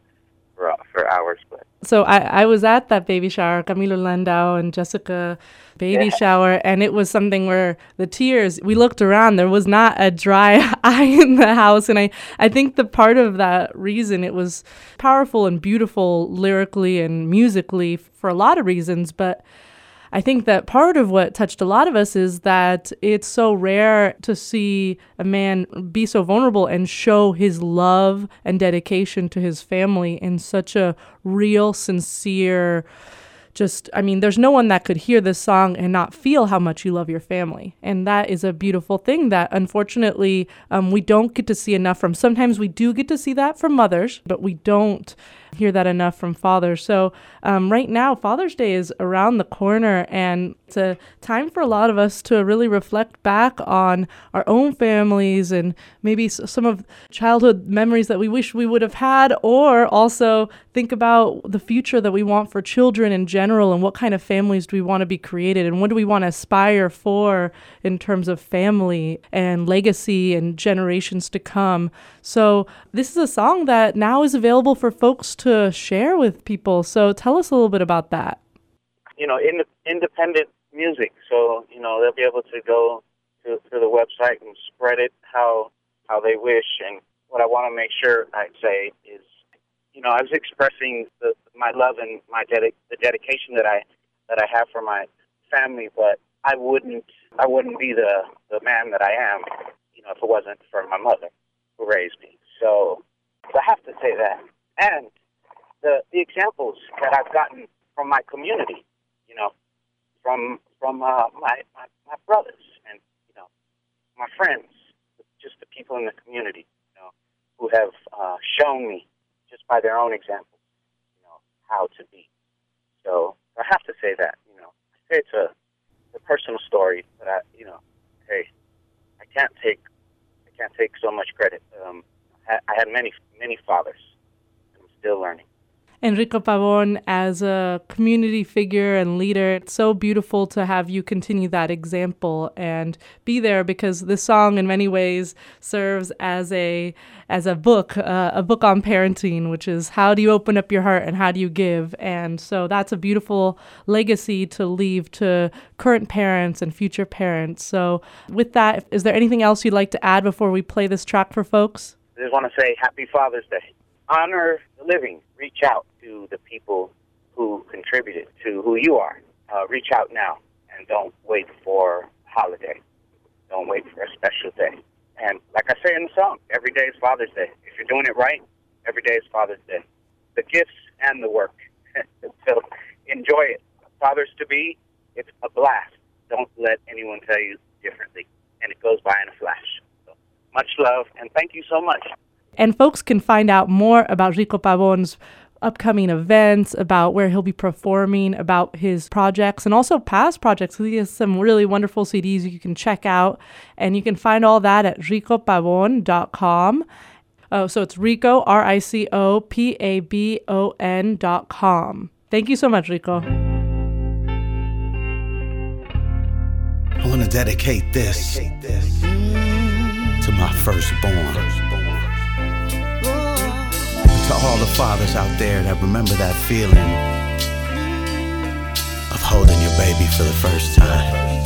for for hours, but. So I, I was at that baby shower, Camilo Landau and Jessica baby yeah. shower, and it was something where the tears, we looked around, there was not a dry [LAUGHS] eye in the house. And I, I think the part of that reason it was powerful and beautiful lyrically and musically for a lot of reasons, but I think that part of what touched a lot of us is that it's so rare to see a man be so vulnerable and show his love and dedication to his family in such a real, sincere, just i mean there's no one that could hear this song and not feel how much you love your family. And that is a beautiful thing that unfortunately um, we don't get to see enough from sometimes we do get to see that from mothers but we don't hear that enough from fathers. So, um, right now, Father's Day is around the corner, and it's a time for a lot of us to really reflect back on our own families and maybe some of childhood memories that we wish we would have had, or also think about the future that we want for children in general and what kind of families do we want to be created and what do we want to aspire for in terms of family and legacy and generations to come. So, this is a song that now is available for folks to share with people. So, tell us a little bit about that. You know, in, independent music. So, you know, they'll be able to go to, to the website and spread it how how they wish. And what I want to make sure I say is, you know, I was expressing the, my love and my dedi- the dedication that I that I have for my family, but I wouldn't I wouldn't be the the man that I am, you know, if it wasn't for my mother who raised me. So, so I have to say that. And the the examples that I've gotten from my community, you know, from from uh, my, my my brothers and you know my friends, just the people in the community, you know, who have uh, shown me just by their own example, you know, how to be. So I have to say that, you know, I say it's a, a personal story, but I, you know, hey, I can't take I can't take so much credit. Um, I, I had many many fathers. I'm still learning. Enrico Pabon as a community figure and leader. It's so beautiful to have you continue that example and be there because this song, in many ways, serves as a as a book, uh, a book on parenting, which is how do you open up your heart and how do you give. And so that's a beautiful legacy to leave to current parents and future parents. So with that, is there anything else you'd like to add before we play this track for folks? I just want to say Happy Father's Day. Honor the living. Reach out to the people who contributed to who you are. Uh, reach out now and don't wait for holiday. Don't wait for a special day. And like I say in the song, every day is Father's Day. If you're doing it right, every day is Father's Day. The gifts and the work. [LAUGHS] so enjoy it. Fathers to be, it's a blast. Don't let anyone tell you differently. And it goes by in a flash. So much love and thank you so much. And folks can find out more about Rico Pabon's upcoming events, about where he'll be performing, about his projects, and also past projects. He has some really wonderful CDs you can check out, and you can find all that at ricopabon.com. Oh, uh, so it's Rico, R I C O P A B O N dot com. Thank you so much, Rico. I want to dedicate this to my firstborn to all the fathers out there that remember that feeling of holding your baby for the first time.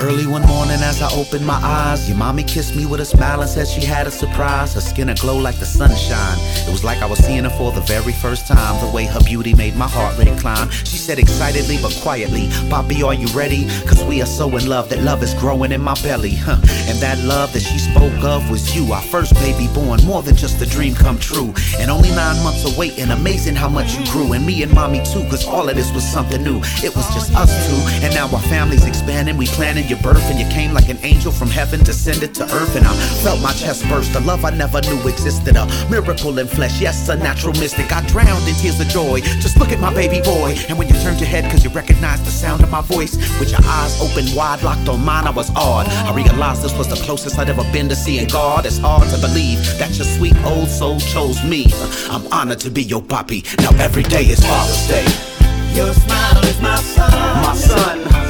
Early one morning as I opened my eyes, your mommy kissed me with a smile and said she had a surprise. Her skin aglow like the sunshine. It was like I was seeing her for the very first time. The way her beauty made my heart rate climb. She said excitedly but quietly, Poppy, are you ready? Cause we are so in love that love is growing in my belly. Huh. And that love that she spoke of was you, our first baby born, more than just a dream come true. And only nine months away, and amazing how much you grew. And me and mommy too, cause all of this was something new. It was just us two, and now our family's expanding. We planning your birth, and you came like an angel from heaven, descended to earth. And I felt my chest burst, a love I never knew existed. A miracle in flesh, yes, a natural mystic. I drowned in tears of joy. Just look at my baby boy. And when you turned your head, cause you recognized the sound of my voice, with your eyes open wide, locked on mine, I was awed. I realized this was the closest I'd ever been to seeing God. It's hard to believe that your sweet old soul chose me. I'm honored to be your papi. Now every day is Father's Day. Your smile is my sun. My son.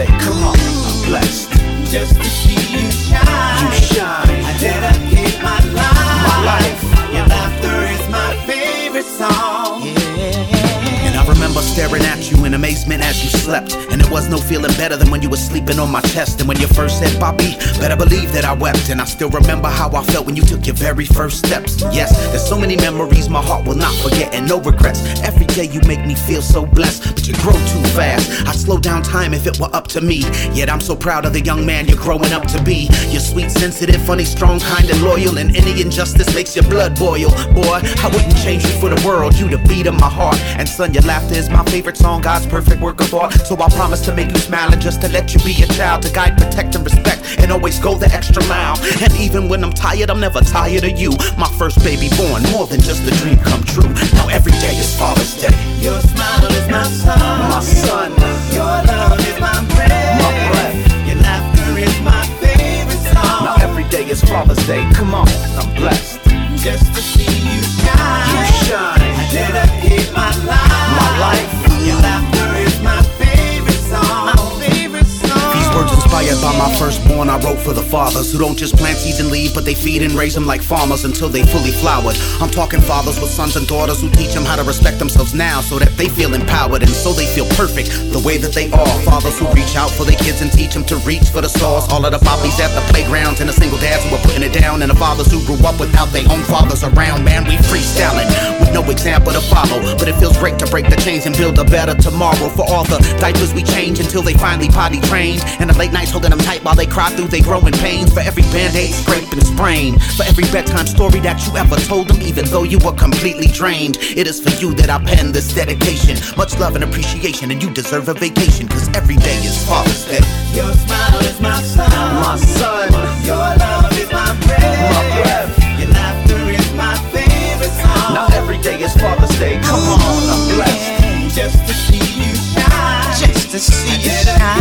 Day. Come on, I'm blessed. Just to see you shine. You shine. I dedicate my life. My life. Your laughter is my favorite song. Yeah. And I remember staring at you in amazement as you slept. And there was no feeling better than when you were sleeping on my chest. And when you first said, Papi, better believe that I wept. And I still remember how I felt when you took your very first steps. Yes, there's so many memories my heart will not forget and no regrets. Every day you make me feel so blessed, but you grow too fast. I'd slow down time if it were up to me. Yet I'm so proud of the young man you're growing up to be. You're sweet, sensitive, funny, strong, kind, and loyal. And any injustice makes your blood boil. Boy, I wouldn't change you for the world. You the beat of my heart. And son, your laughter is my favorite song, God's perfect work of art. So I promise to make you smile and just to let you be a child, to guide, protect, and respect, and always go the extra mile. And even when I'm tired, I'm never tired of you. My first baby born, more than just a dream come true. Now every day is Father's Day. Your smile is my sun. My son, Your love is my prayer. my breath. Your laughter is my favorite song. Now every day is Father's Day. Come on, I'm blessed. Just my firstborn, I wrote for the fathers who don't just plant seeds and leave, but they feed and raise them like farmers until they fully flowered. I'm talking fathers with sons and daughters who teach them how to respect themselves now so that they feel empowered and so they feel perfect the way that they are. Fathers who reach out for their kids and teach them to reach for the stars. All of the poppies at the playgrounds and the single dads who are putting it down, and the fathers who grew up without their own fathers around. Man, we freestyling with no example to follow, but it feels great to break the chains and build a better tomorrow for all the diapers we change until they finally potty trained, and the late nights holding them tight while they cry through their growing pains. For every band-aid, scrape and sprain, for every bedtime story that you ever told them, even though you were completely drained. It is for you that I pen this dedication. Much love and appreciation, and you deserve a vacation, cause every day is Father's Day. Your smile is my sun. My son, Your love is my prayer. My breath. Your laughter is my favorite song. now every day is Father's Day. Come on, I'm blessed. Just to see you shine. Just to see you I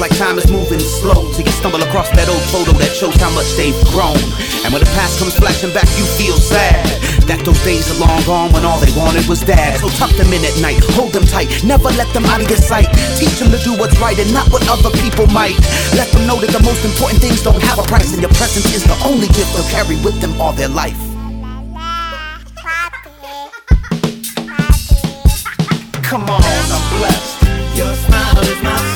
like time is moving slow till you stumble across that old photo that shows how much they've grown. And when the past comes flashing back, you feel sad that those days are long gone when all they wanted was dad. So tuck them in at night, hold them tight, never let them out of your sight. Teach them to do what's right and not what other people might. Let them know that the most important things don't have a price, and your presence is the only gift they'll carry with them all their life. Come on, I'm blessed. Your smile is my.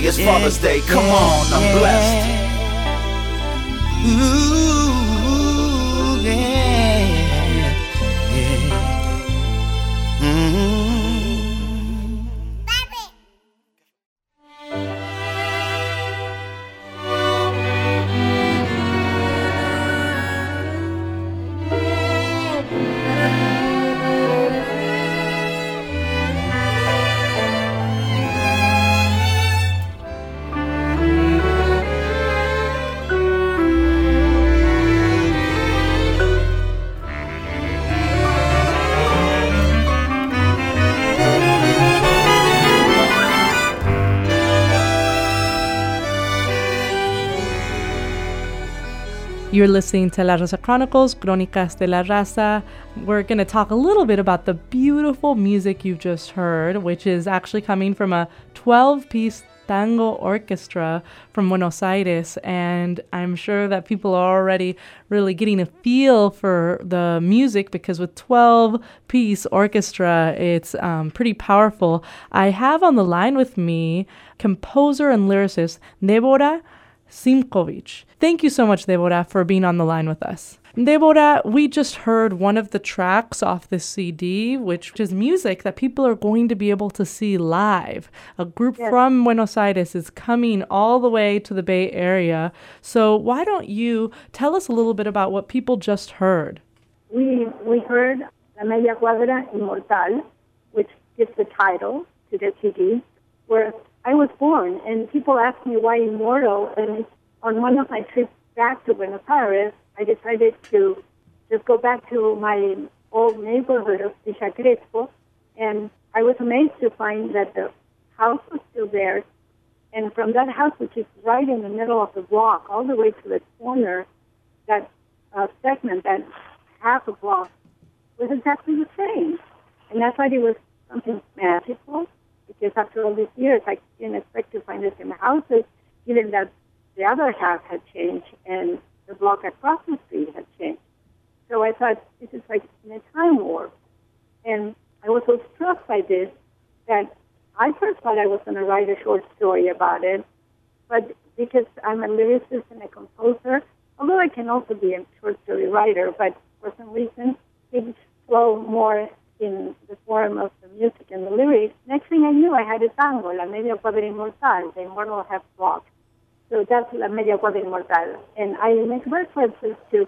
Today is Father's Day. Come on, I'm blessed. Ooh, You're listening to La Raza Chronicles, Crónicas de la Raza. We're going to talk a little bit about the beautiful music you've just heard, which is actually coming from a 12 piece tango orchestra from Buenos Aires. And I'm sure that people are already really getting a feel for the music because with 12 piece orchestra, it's um, pretty powerful. I have on the line with me composer and lyricist Deborah Simkovic. Thank you so much, Deborah, for being on the line with us. Deborah, we just heard one of the tracks off this CD, which is music that people are going to be able to see live. A group Yes. from Buenos Aires is coming all the way to the Bay Area. So, why don't you tell us a little bit about what people just heard? We we heard La Media Cuadra Inmortal, which gives the title to the CD, where I was born. And people ask me why immortal. And on one of my trips back to Buenos Aires, I decided to just go back to my old neighborhood of Villa Crespo. And I was amazed to find that the house was still there. And from that house, which is right in the middle of the block, all the way to the corner, that uh, segment, that half a block, was exactly the same. And I thought it was something magical because after all these years, I didn't expect to find the same houses, given that the other half had changed and the block across the street had changed. So I thought this is like in a time warp. And I was so struck by this that I first thought I was going to write a short story about it, but because I'm a lyricist and a composer, although I can also be a short story writer, but for some reason things flow more in the form of the music and the lyrics. Next thing I knew, I had a tango, La Media Cuadra Inmortal, the immortal half block. So that's La Media Cuadra Inmortal. And I make references to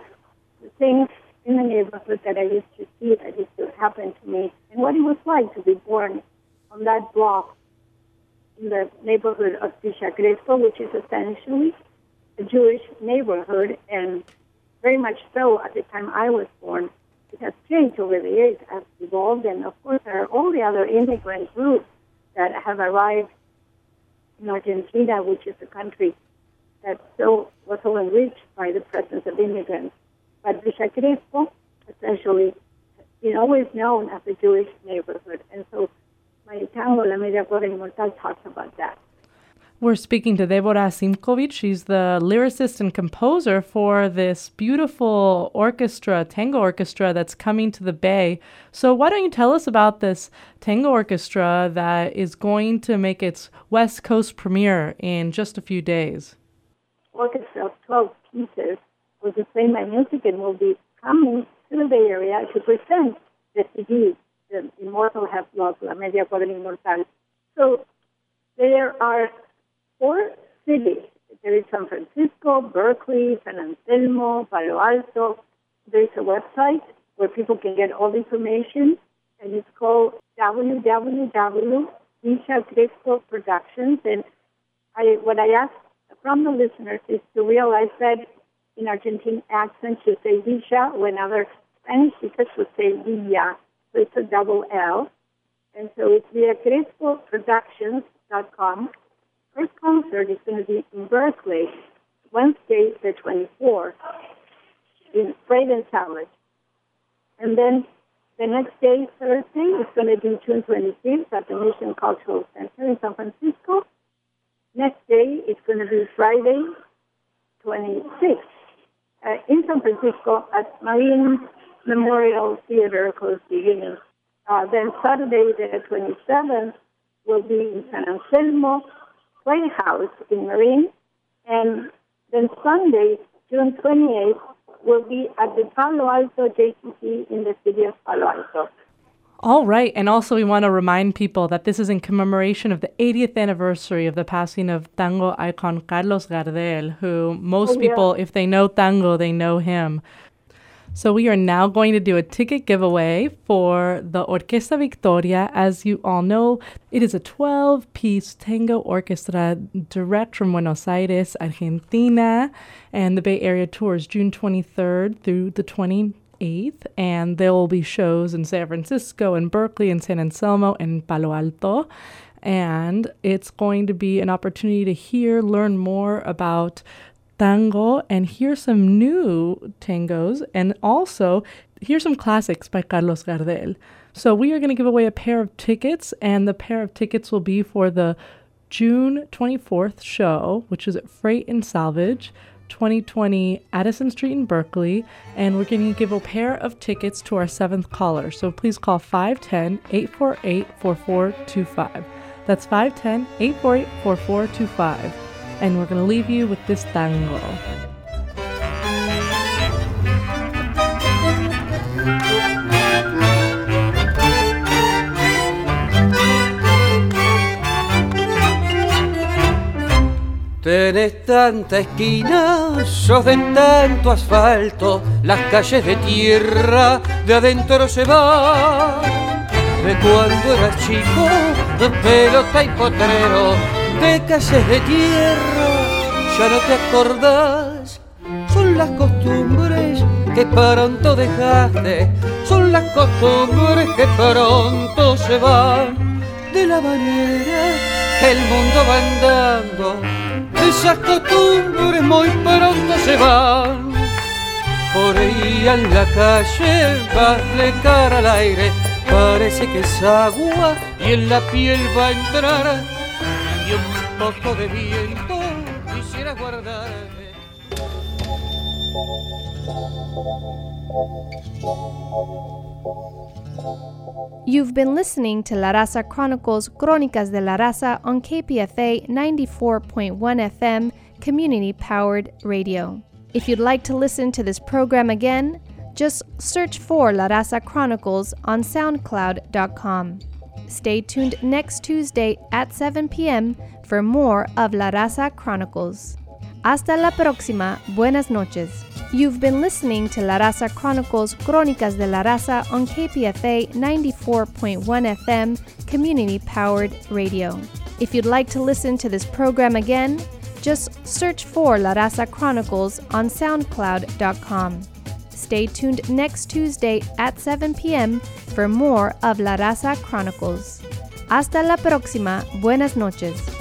the things in the neighborhood that I used to see that used to happen to me and what it was like to be born on that block in the neighborhood of Villa Crespo, which is essentially a Jewish neighborhood, and very much so at the time I was born. It has changed over the years, has evolved, and of course there are all the other immigrant groups that have arrived in Argentina, which is a country that so was so enriched by the presence of immigrants. But Villa Crespo, essentially, is always known as a Jewish neighborhood, and so my tango La Media Cuadra Inmortal talks about that. We're speaking to Deborah Simkovic. She's the lyricist and composer for this beautiful orchestra, tango orchestra, that's coming to the Bay. So, why don't you tell us about this tango orchestra that is going to make its West Coast premiere in just a few days? orchestra of 12 pieces will playing my music and will be coming to the Bay Area to present the CD, the Immortal Half Block, La Media Cuadra Inmortal. So there are four cities. There is San Francisco, Berkeley, San Anselmo, Palo Alto. There is a website where people can get all the information, and it's called www. Crespo Productions. And I, what I ask from the listeners is to realize that in Argentine accent you say Villa, when other Spanish speakers would say Villa. So it's a double L. And so it's VillaCrespoProductions.com. First concert is going to be in Berkeley, Wednesday the 24th, in and Salvage. And then the next day, Thursday, is going to be June 25th at the Mission Cultural Center in San Francisco. Next day, it's going to be Friday, 26th, uh, in San Francisco at Marine Memorial Theater, close beginning. Uh, then Saturday, the 27th, will be in San Anselmo. Playhouse in Marin. And then Sunday, June 28th, will be at the Palo Alto JCC in the city of Palo Alto. All right. And also, we want to remind people that this is in commemoration of the 80th anniversary of the passing of tango icon Carlos Gardel, who most Oh, yeah. people, if they know tango, they know him. So, we are now going to do a ticket giveaway for the Orquesta Victoria. As you all know, it is a 12 piece tango orchestra direct from Buenos Aires, Argentina. And the Bay Area tours June 23rd through the 28th. And there will be shows in San Francisco and Berkeley and San Anselmo and Palo Alto. And it's going to be an opportunity to hear, learn more about tango and hear some new tangos and also hear some classics by Carlos Gardel. So we are going to give away a pair of tickets and the pair of tickets will be for the June 24th show, which is at Freight and Salvage, 2020 Addison Street in Berkeley, and we're going to give a pair of tickets to our seventh caller. So please call 510 848 4425. That's 510 848 4425. And we're going to leave you with this tango. Tenés tanta esquina, sos de tanto asfalto, las calles de tierra de adentro se van. De cuando eras chico, pelota y potrero, de calles de tierra, ya no te acordás. Son las costumbres que pronto dejaste, son las costumbres que pronto se van. De la manera que el mundo va andando, esas costumbres muy pronto se van. Por ahí en la calle vas de cara al aire, parece que es agua y en la piel va a entrar. De viento quisiera. You've been listening to La Raza Chronicles Crónicas de la Raza on KPFA 94.1 FM, community powered radio. If you'd like to listen to this program again, just search for La Raza Chronicles on SoundCloud.com. Stay tuned next Tuesday at 7 p.m. for more of La Raza Chronicles. Hasta la próxima. Buenas noches. You've been listening to La Raza Chronicles Crónicas de la Raza on KPFA 94.1 FM, community powered radio. If you'd like to listen to this program again, just search for La Raza Chronicles on SoundCloud.com. Stay tuned next Tuesday at 7 p.m. for more of La Raza Chronicles. Hasta la próxima. Buenas noches.